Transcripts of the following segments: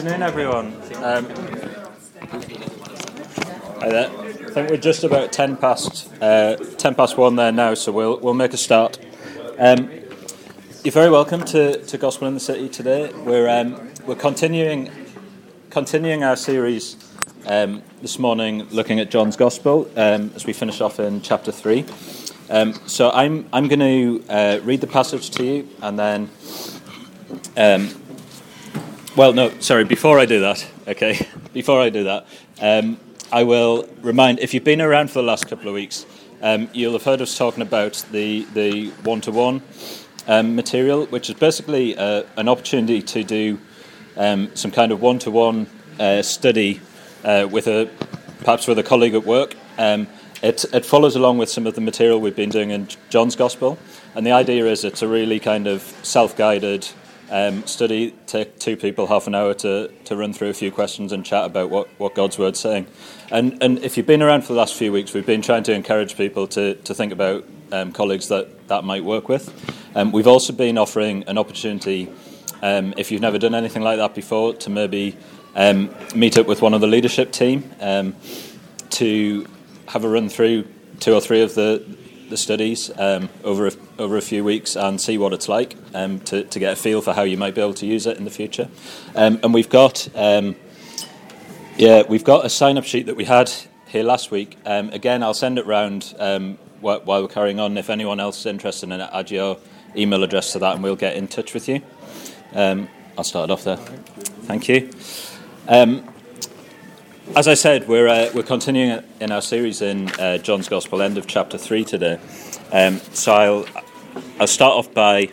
afternoon, everyone. Um, hi there. I think we're just about ten past uh, ten past one there now, so we'll we'll make a start. Um, you're very welcome to, to Gospel in the City today. We're um, we're continuing continuing our series um, this morning, looking at John's Gospel um, as we finish off in chapter three. Um, so I'm I'm going to uh, read the passage to you, and then. Well, no, sorry. Before I do that, okay. Before I do that, um, I will remind. If you've been around for the last couple of weeks, um, you'll have heard us talking about the the one to one material, which is basically uh, an opportunity to do um, some kind of one to one study uh, with a perhaps with a colleague at work. Um, it, it follows along with some of the material we've been doing in John's Gospel, and the idea is it's a really kind of self guided um, study, take two people half an hour to, to run through a few questions and chat about what, what God's Word's saying. And, and if you've been around for the last few weeks, we've been trying to encourage people to, to think about um, colleagues that that might work with. Um, we've also been offering an opportunity, um, if you've never done anything like that before, to maybe um, meet up with one of the leadership team um, to have a run through two or three of the the studies um, over a, over a few weeks and see what it's like um, to, to get a feel for how you might be able to use it in the future. Um, and we've got um, yeah we've got a sign up sheet that we had here last week. Um, again, I'll send it round um, while, while, we're carrying on. If anyone else is interested in it, add your email address to that, and we'll get in touch with you. I'll start it off there. Thank you. As I said, we're, uh, we're continuing in our series in uh, John's Gospel, end of chapter 3 today. Um, so I'll, I'll start off by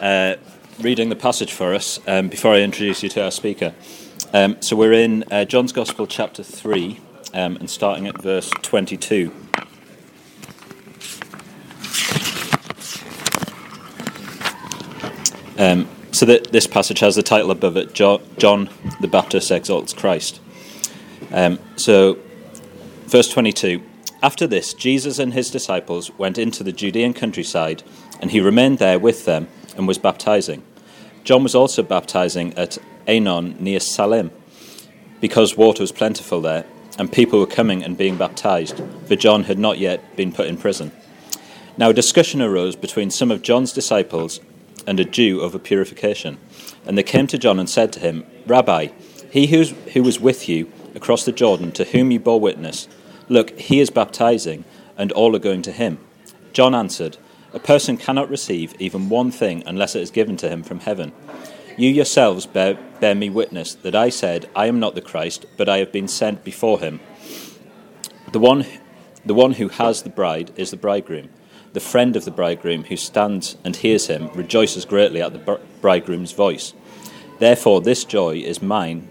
uh, reading the passage for us um, before I introduce you to our speaker. Um, so we're in uh, John's Gospel, chapter 3, um, and starting at verse 22. Um, so that this passage has the title above it John the Baptist exalts Christ. Um, so, verse 22 After this, Jesus and his disciples went into the Judean countryside, and he remained there with them and was baptizing. John was also baptizing at Aenon near Salim, because water was plentiful there, and people were coming and being baptized, for John had not yet been put in prison. Now a discussion arose between some of John's disciples and a Jew over purification. And they came to John and said to him, Rabbi, he who was with you across the Jordan, to whom you bore witness, Look, he is baptizing, and all are going to him. John answered, A person cannot receive even one thing unless it is given to him from heaven. You yourselves bear, bear me witness that I said, I am not the Christ, but I have been sent before him. The one, the one who has the bride is the bridegroom. The friend of the bridegroom who stands and hears him rejoices greatly at the bridegroom's voice. Therefore, this joy is mine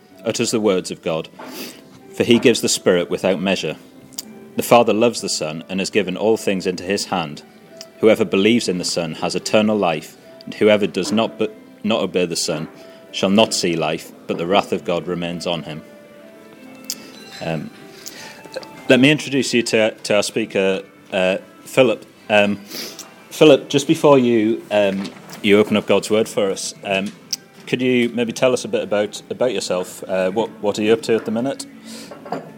utters the words of God, for he gives the Spirit without measure. The Father loves the Son and has given all things into his hand. Whoever believes in the Son has eternal life, and whoever does not, but not obey the Son shall not see life, but the wrath of God remains on him. Um, let me introduce you to, to our speaker, uh, Philip. Um, Philip, just before you um, you open up God's word for us, um, could you maybe tell us a bit about about yourself? Uh, what what are you up to at the minute?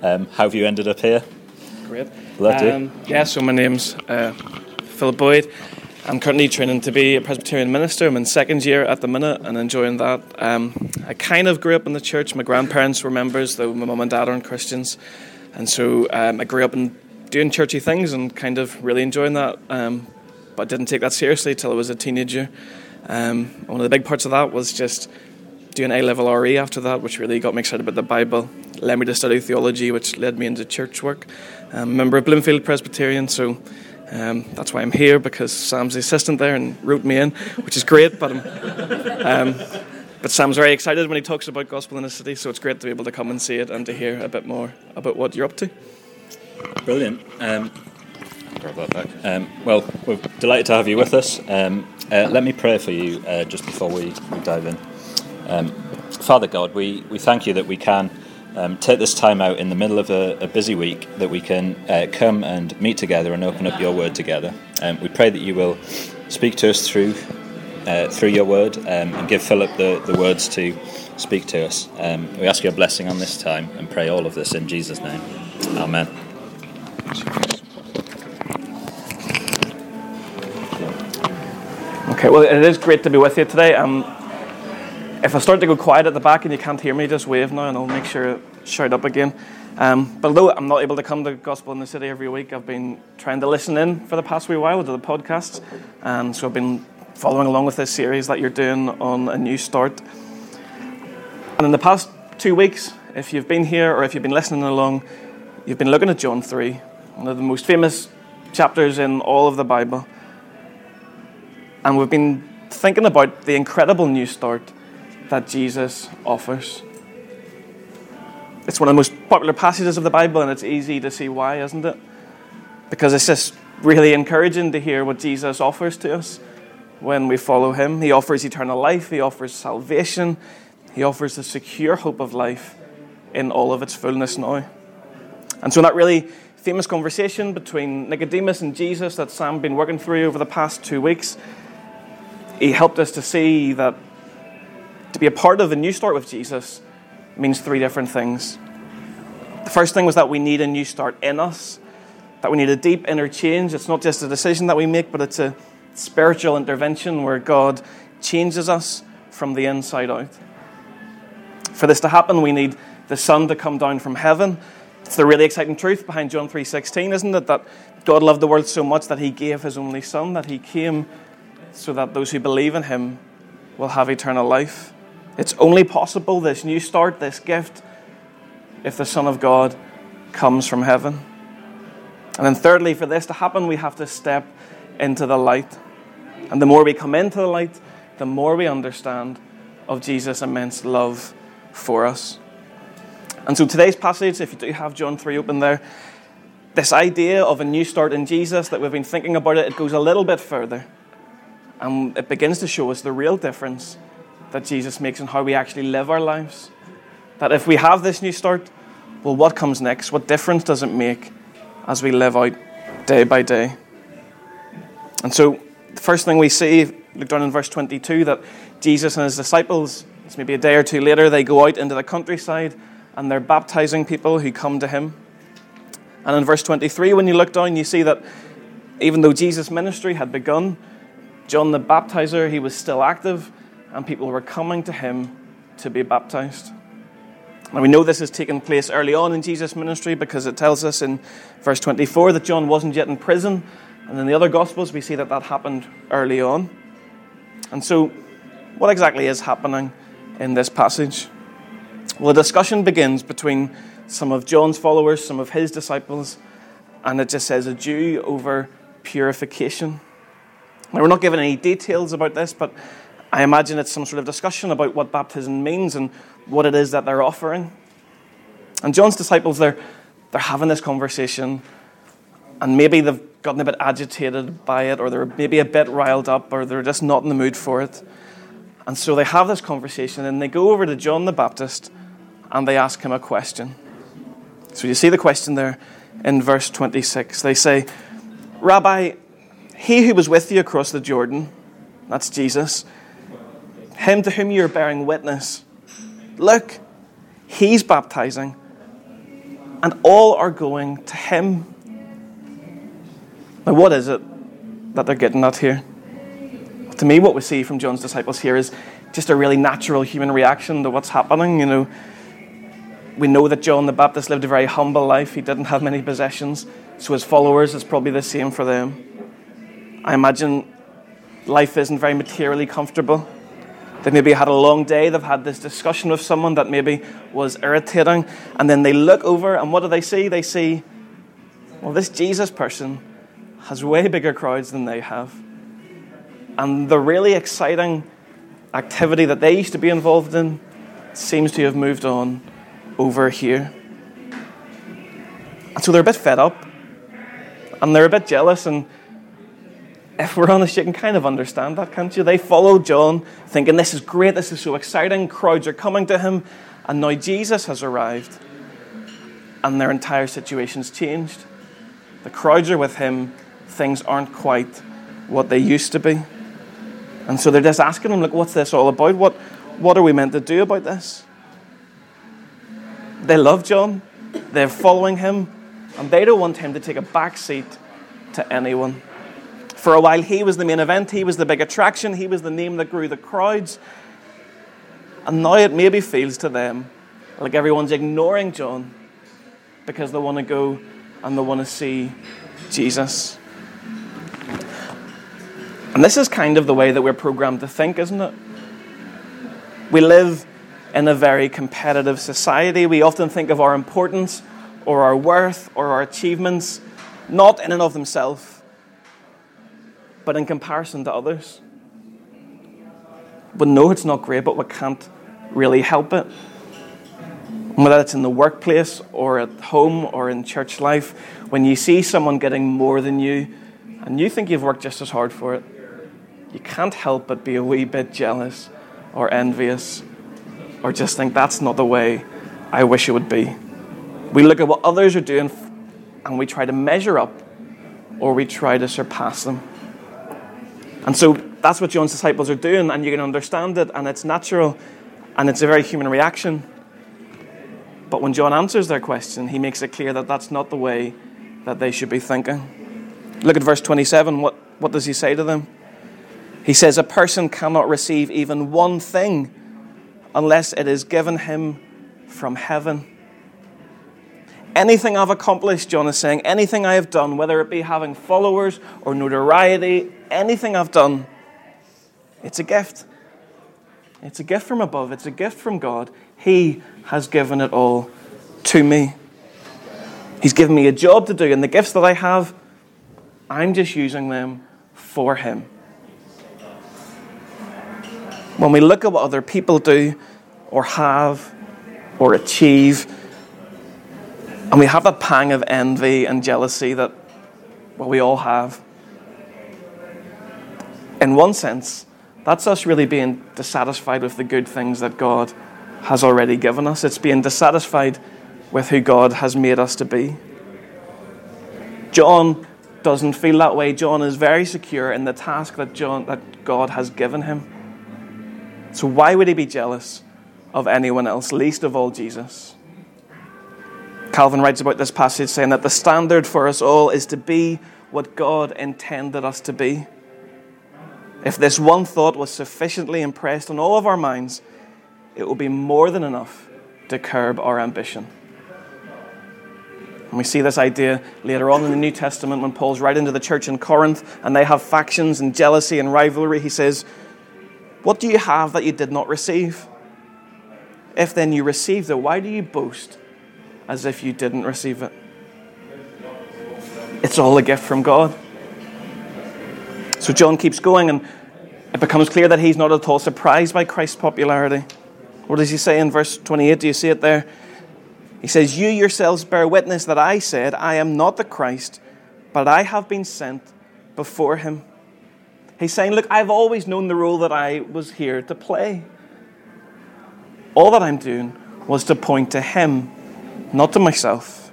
Um, how have you ended up here? Great. Um, yeah, so my name's uh, Philip Boyd. I'm currently training to be a Presbyterian minister. I'm in second year at the minute and enjoying that. Um, I kind of grew up in the church. My grandparents were members, though my mum and dad aren't Christians. And so um, I grew up in doing churchy things and kind of really enjoying that. Um, but didn't take that seriously till I was a teenager. Um, one of the big parts of that was just doing A level RE after that, which really got me excited about the Bible, led me to study theology, which led me into church work. I'm a member of Bloomfield Presbyterian, so um, that's why I'm here because Sam's the assistant there and wrote me in, which is great. But um, but Sam's very excited when he talks about gospel in the city, so it's great to be able to come and see it and to hear a bit more about what you're up to. Brilliant. Um, Um, well, we're delighted to have you with us. Um, uh, let me pray for you uh, just before we, we dive in. Um, Father God, we, we thank you that we can um, take this time out in the middle of a, a busy week, that we can uh, come and meet together and open up your word together. Um, we pray that you will speak to us through uh, through your word um, and give Philip the, the words to speak to us. Um, we ask your blessing on this time and pray all of this in Jesus' name. Amen. Okay, well, it is great to be with you today. Um, if I start to go quiet at the back and you can't hear me, just wave now and I'll make sure to shout up again. Um, but although I'm not able to come to Gospel in the City every week, I've been trying to listen in for the past wee while to the podcasts. Um, so I've been following along with this series that you're doing on A New Start. And in the past two weeks, if you've been here or if you've been listening along, you've been looking at John 3, one of the most famous chapters in all of the Bible. And we've been thinking about the incredible new start that Jesus offers. It's one of the most popular passages of the Bible, and it's easy to see why, isn't it? Because it's just really encouraging to hear what Jesus offers to us when we follow him. He offers eternal life, he offers salvation, he offers the secure hope of life in all of its fullness now. And so, that really famous conversation between Nicodemus and Jesus that Sam has been working through over the past two weeks, he helped us to see that to be a part of a new start with Jesus means three different things. The first thing was that we need a new start in us, that we need a deep inner change. It's not just a decision that we make, but it's a spiritual intervention where God changes us from the inside out. For this to happen, we need the Son to come down from heaven. It's the really exciting truth behind John 3:16, isn't it? That God loved the world so much that he gave his only son, that he came so that those who believe in him will have eternal life. It's only possible this new start, this gift, if the Son of God comes from heaven. And then thirdly, for this to happen, we have to step into the light. And the more we come into the light, the more we understand of Jesus' immense love for us. And so today's passage, if you do have John 3 open there, this idea of a new start in Jesus that we've been thinking about it, it goes a little bit further. And it begins to show us the real difference that Jesus makes in how we actually live our lives. That if we have this new start, well, what comes next? What difference does it make as we live out day by day? And so, the first thing we see, look down in verse 22, that Jesus and his disciples, it's maybe a day or two later, they go out into the countryside and they're baptizing people who come to him. And in verse 23, when you look down, you see that even though Jesus' ministry had begun, John the baptizer, he was still active, and people were coming to him to be baptized. Now we know this has taken place early on in Jesus' ministry because it tells us in verse 24 that John wasn't yet in prison and in the other Gospels, we see that that happened early on. And so, what exactly is happening in this passage? Well, a discussion begins between some of John's followers, some of his disciples, and it just says a Jew over purification. Now, we're not given any details about this, but I imagine it's some sort of discussion about what baptism means and what it is that they're offering. And John's disciples, they're, they're having this conversation, and maybe they've gotten a bit agitated by it, or they're maybe a bit riled up, or they're just not in the mood for it. And so they have this conversation, and they go over to John the Baptist and they ask him a question. So you see the question there in verse 26. They say, Rabbi, he who was with you across the Jordan, that's Jesus, him to whom you are bearing witness, look, he's baptizing, and all are going to him. Now, what is it that they're getting at here? To me, what we see from John's disciples here is just a really natural human reaction to what's happening. You know, we know that John the Baptist lived a very humble life. He didn't have many possessions, so his followers is probably the same for them. I imagine life isn't very materially comfortable. They maybe had a long day, they've had this discussion with someone that maybe was irritating, and then they look over, and what do they see? They see, well, this Jesus person has way bigger crowds than they have. And the really exciting activity that they used to be involved in seems to have moved on over here. And so they're a bit fed up and they're a bit jealous. And if we're honest, you can kind of understand that, can't you? They follow John thinking, This is great, this is so exciting, crowds are coming to him. And now Jesus has arrived and their entire situation's changed. The crowds are with him, things aren't quite what they used to be. And so they're just asking him, like, what's this all about? What, what are we meant to do about this? They love John, they're following him, and they don't want him to take a back seat to anyone. For a while, he was the main event, he was the big attraction, he was the name that grew the crowds. And now it maybe feels to them like everyone's ignoring John because they want to go and they want to see Jesus. And this is kind of the way that we're programmed to think, isn't it? We live in a very competitive society. We often think of our importance or our worth or our achievements not in and of themselves, but in comparison to others. We know it's not great, but we can't really help it. Whether it's in the workplace or at home or in church life, when you see someone getting more than you and you think you've worked just as hard for it, you can't help but be a wee bit jealous or envious or just think that's not the way I wish it would be. We look at what others are doing and we try to measure up or we try to surpass them. And so that's what John's disciples are doing, and you can understand it, and it's natural, and it's a very human reaction. But when John answers their question, he makes it clear that that's not the way that they should be thinking. Look at verse 27. What, what does he say to them? He says, A person cannot receive even one thing unless it is given him from heaven. Anything I've accomplished, John is saying, anything I have done, whether it be having followers or notoriety, anything I've done, it's a gift. It's a gift from above, it's a gift from God. He has given it all to me. He's given me a job to do, and the gifts that I have, I'm just using them for Him when we look at what other people do or have or achieve, and we have that pang of envy and jealousy that, well, we all have. In one sense, that's us really being dissatisfied with the good things that God has already given us. It's being dissatisfied with who God has made us to be. John doesn't feel that way. John is very secure in the task that, John, that God has given him. So, why would he be jealous of anyone else, least of all Jesus? Calvin writes about this passage saying that the standard for us all is to be what God intended us to be. If this one thought was sufficiently impressed on all of our minds, it will be more than enough to curb our ambition. And we see this idea later on in the New Testament when Paul's writing to the church in Corinth and they have factions and jealousy and rivalry. He says, what do you have that you did not receive? If then you received it, why do you boast as if you didn't receive it? It's all a gift from God. So John keeps going, and it becomes clear that he's not at all surprised by Christ's popularity. What does he say in verse 28? Do you see it there? He says, You yourselves bear witness that I said, I am not the Christ, but I have been sent before him. He's saying, Look, I've always known the role that I was here to play. All that I'm doing was to point to Him, not to myself.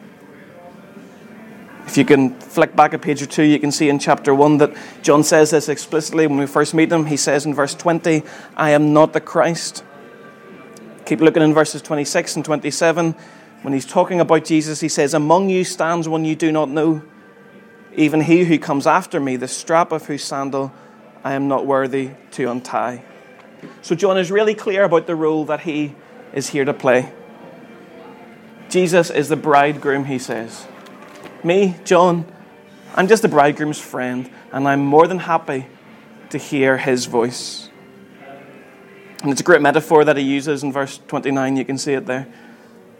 If you can flick back a page or two, you can see in chapter 1 that John says this explicitly when we first meet him. He says in verse 20, I am not the Christ. Keep looking in verses 26 and 27. When he's talking about Jesus, he says, Among you stands one you do not know, even he who comes after me, the strap of whose sandal I am not worthy to untie. So John is really clear about the role that he is here to play. Jesus is the bridegroom, he says. Me, John, I'm just the bridegroom's friend, and I'm more than happy to hear his voice. And it's a great metaphor that he uses in verse 29. You can see it there.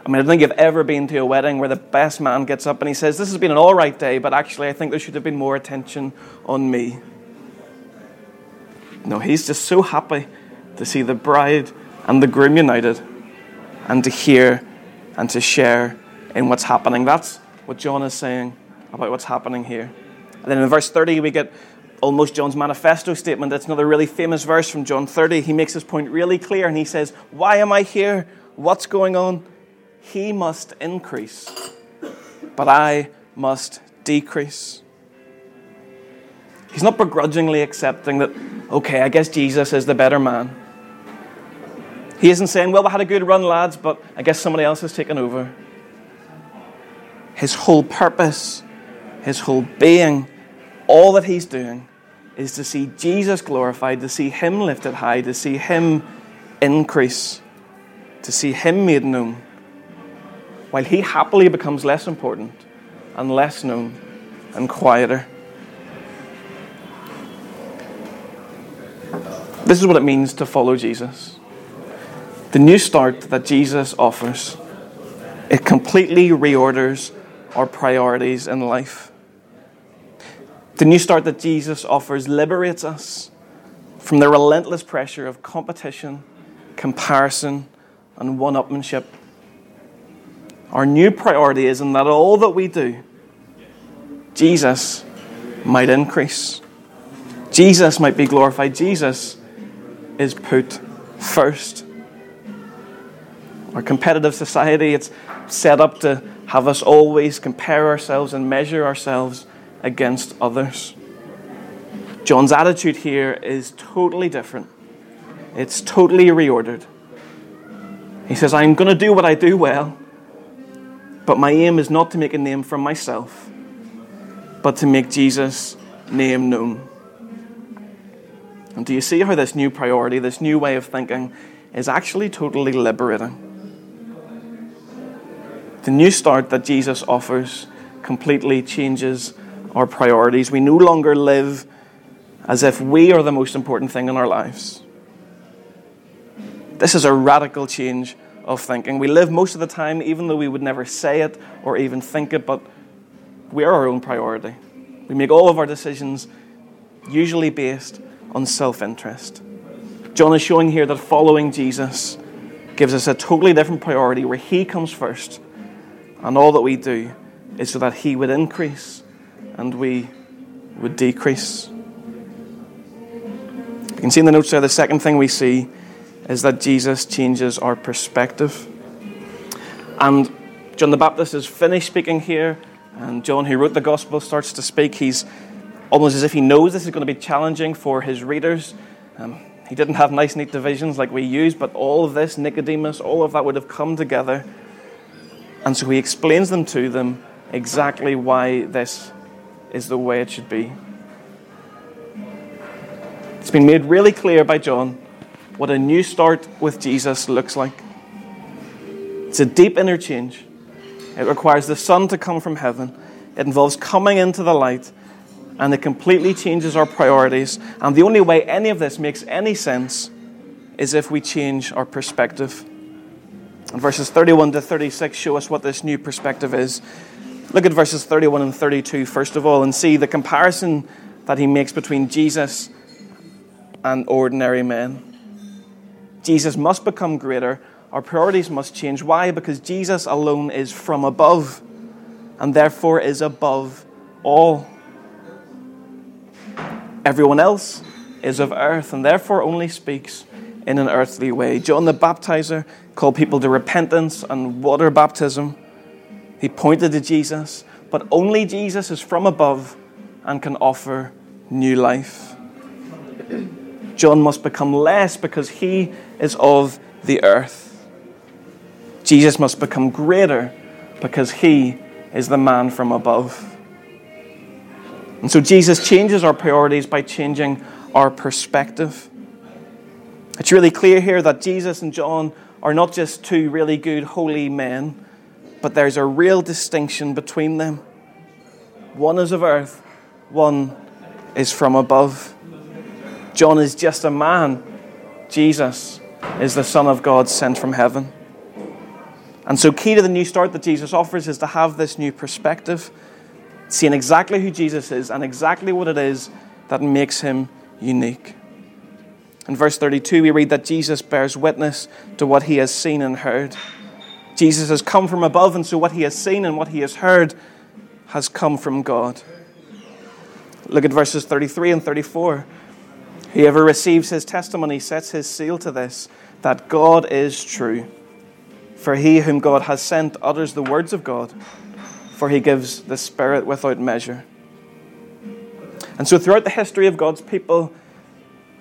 I mean, I don't think you've ever been to a wedding where the best man gets up and he says, This has been an all right day, but actually, I think there should have been more attention on me. No, he's just so happy to see the bride and the groom united, and to hear and to share in what's happening. That's what John is saying about what's happening here. And then in verse 30, we get almost John's manifesto statement. That's another really famous verse from John 30. He makes his point really clear and he says, Why am I here? What's going on? He must increase, but I must decrease. He's not begrudgingly accepting that, okay, I guess Jesus is the better man. He isn't saying, well, we had a good run, lads, but I guess somebody else has taken over. His whole purpose, his whole being, all that he's doing is to see Jesus glorified, to see him lifted high, to see him increase, to see him made known, while he happily becomes less important and less known and quieter. This is what it means to follow Jesus. The new start that Jesus offers, it completely reorders our priorities in life. The new start that Jesus offers liberates us from the relentless pressure of competition, comparison, and one upmanship. Our new priority is in that all that we do, Jesus might increase. Jesus might be glorified. Jesus is put first. Our competitive society, it's set up to have us always compare ourselves and measure ourselves against others. John's attitude here is totally different. It's totally reordered. He says, I'm going to do what I do well, but my aim is not to make a name for myself, but to make Jesus' name known. And do you see how this new priority, this new way of thinking, is actually totally liberating? The new start that Jesus offers completely changes our priorities. We no longer live as if we are the most important thing in our lives. This is a radical change of thinking. We live most of the time, even though we would never say it or even think it, but we are our own priority. We make all of our decisions usually based on self interest. John is showing here that following Jesus gives us a totally different priority where He comes first and all that we do is so that He would increase and we would decrease. You can see in the notes there, the second thing we see is that Jesus changes our perspective. And John the Baptist is finished speaking here, and John, who wrote the gospel, starts to speak. He's almost as if he knows this is going to be challenging for his readers. Um, he didn't have nice, neat divisions like we use, but all of this, Nicodemus, all of that would have come together and so he explains them to them exactly why this is the way it should be. It's been made really clear by John what a new start with Jesus looks like. It's a deep interchange. It requires the Son to come from heaven. It involves coming into the light, and it completely changes our priorities. And the only way any of this makes any sense is if we change our perspective. And verses 31 to 36 show us what this new perspective is. Look at verses 31 and 32 first of all and see the comparison that he makes between Jesus and ordinary men. Jesus must become greater. Our priorities must change. Why? Because Jesus alone is from above and therefore is above all. Everyone else is of earth and therefore only speaks in an earthly way. John the Baptizer called people to repentance and water baptism. He pointed to Jesus, but only Jesus is from above and can offer new life. John must become less because he is of the earth. Jesus must become greater because he is the man from above. And so Jesus changes our priorities by changing our perspective. It's really clear here that Jesus and John are not just two really good, holy men, but there's a real distinction between them. One is of earth, one is from above. John is just a man, Jesus is the Son of God sent from heaven. And so, key to the new start that Jesus offers is to have this new perspective, seeing exactly who Jesus is and exactly what it is that makes him unique. In verse 32, we read that Jesus bears witness to what he has seen and heard. Jesus has come from above, and so what he has seen and what he has heard has come from God. Look at verses 33 and 34. Whoever receives his testimony sets his seal to this that God is true. For he whom God has sent utters the words of God, for he gives the Spirit without measure. And so, throughout the history of God's people,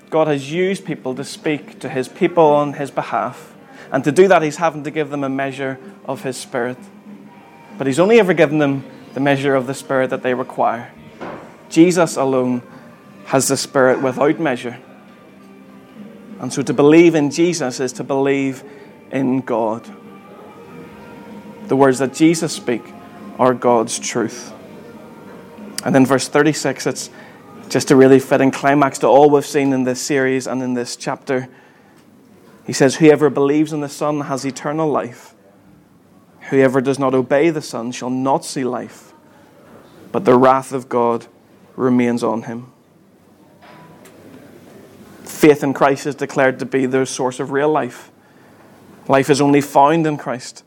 God has used people to speak to his people on his behalf. And to do that, he's having to give them a measure of his Spirit. But he's only ever given them the measure of the Spirit that they require. Jesus alone has the Spirit without measure. And so to believe in Jesus is to believe in God. The words that Jesus speak are God's truth. And then verse 36, it's just a really fitting climax to all we've seen in this series and in this chapter. He says, Whoever believes in the Son has eternal life. Whoever does not obey the Son shall not see life, but the wrath of God remains on him. Faith in Christ is declared to be the source of real life. Life is only found in Christ.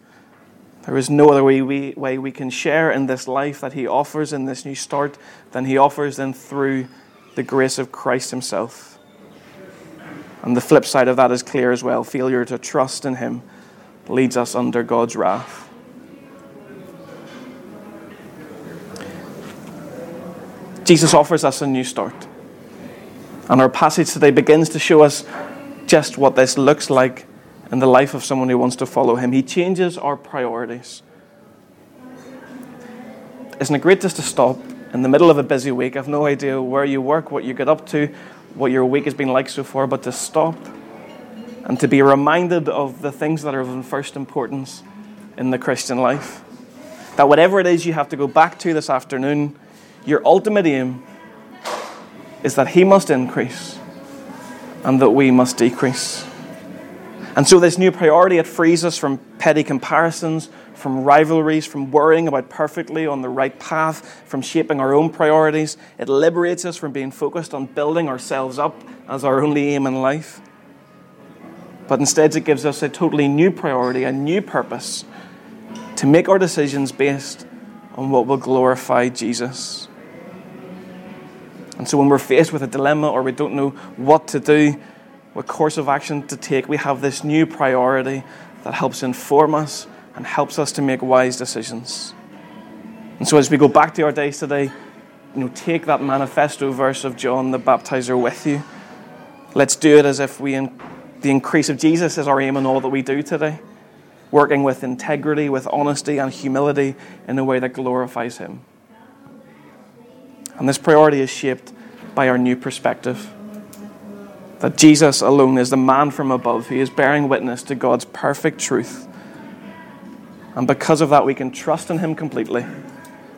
There is no other way we, way we can share in this life that He offers in this new start than He offers then through the grace of Christ Himself. And the flip side of that is clear as well. Failure to trust in Him leads us under God's wrath. Jesus offers us a new start. And our passage today begins to show us just what this looks like in the life of someone who wants to follow him. He changes our priorities. Isn't it great just to stop in the middle of a busy week? I've no idea where you work, what you get up to, what your week has been like so far, but to stop and to be reminded of the things that are of first importance in the Christian life. That whatever it is you have to go back to this afternoon, your ultimate aim is that He must increase and that we must decrease. And so, this new priority, it frees us from petty comparisons, from rivalries, from worrying about perfectly on the right path, from shaping our own priorities. It liberates us from being focused on building ourselves up as our only aim in life. But instead, it gives us a totally new priority, a new purpose to make our decisions based on what will glorify Jesus. And so when we're faced with a dilemma or we don't know what to do, what course of action to take, we have this new priority that helps inform us and helps us to make wise decisions. And so as we go back to our days today, you know, take that manifesto verse of John the Baptizer with you. Let's do it as if we in, the increase of Jesus is our aim in all that we do today, working with integrity, with honesty and humility in a way that glorifies Him. And this priority is shaped by our new perspective that Jesus alone is the man from above who is bearing witness to God's perfect truth. And because of that, we can trust in Him completely.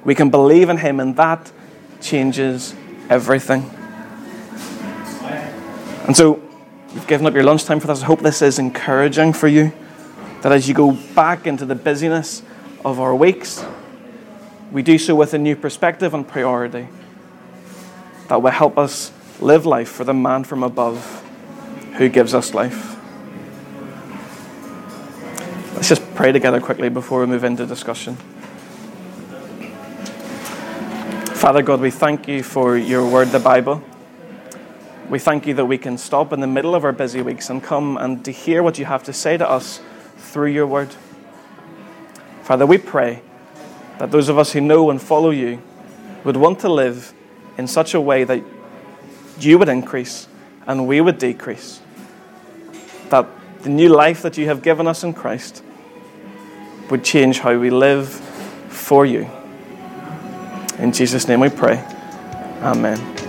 We can believe in Him, and that changes everything. And so, you've given up your lunchtime for this. I hope this is encouraging for you. That as you go back into the busyness of our weeks, we do so with a new perspective and priority that will help us live life for the man from above who gives us life. Let's just pray together quickly before we move into discussion. Father God, we thank you for your word, the Bible. We thank you that we can stop in the middle of our busy weeks and come and to hear what you have to say to us through your word. Father, we pray that those of us who know and follow you would want to live in such a way that you would increase and we would decrease. That the new life that you have given us in Christ would change how we live for you. In Jesus' name we pray. Amen.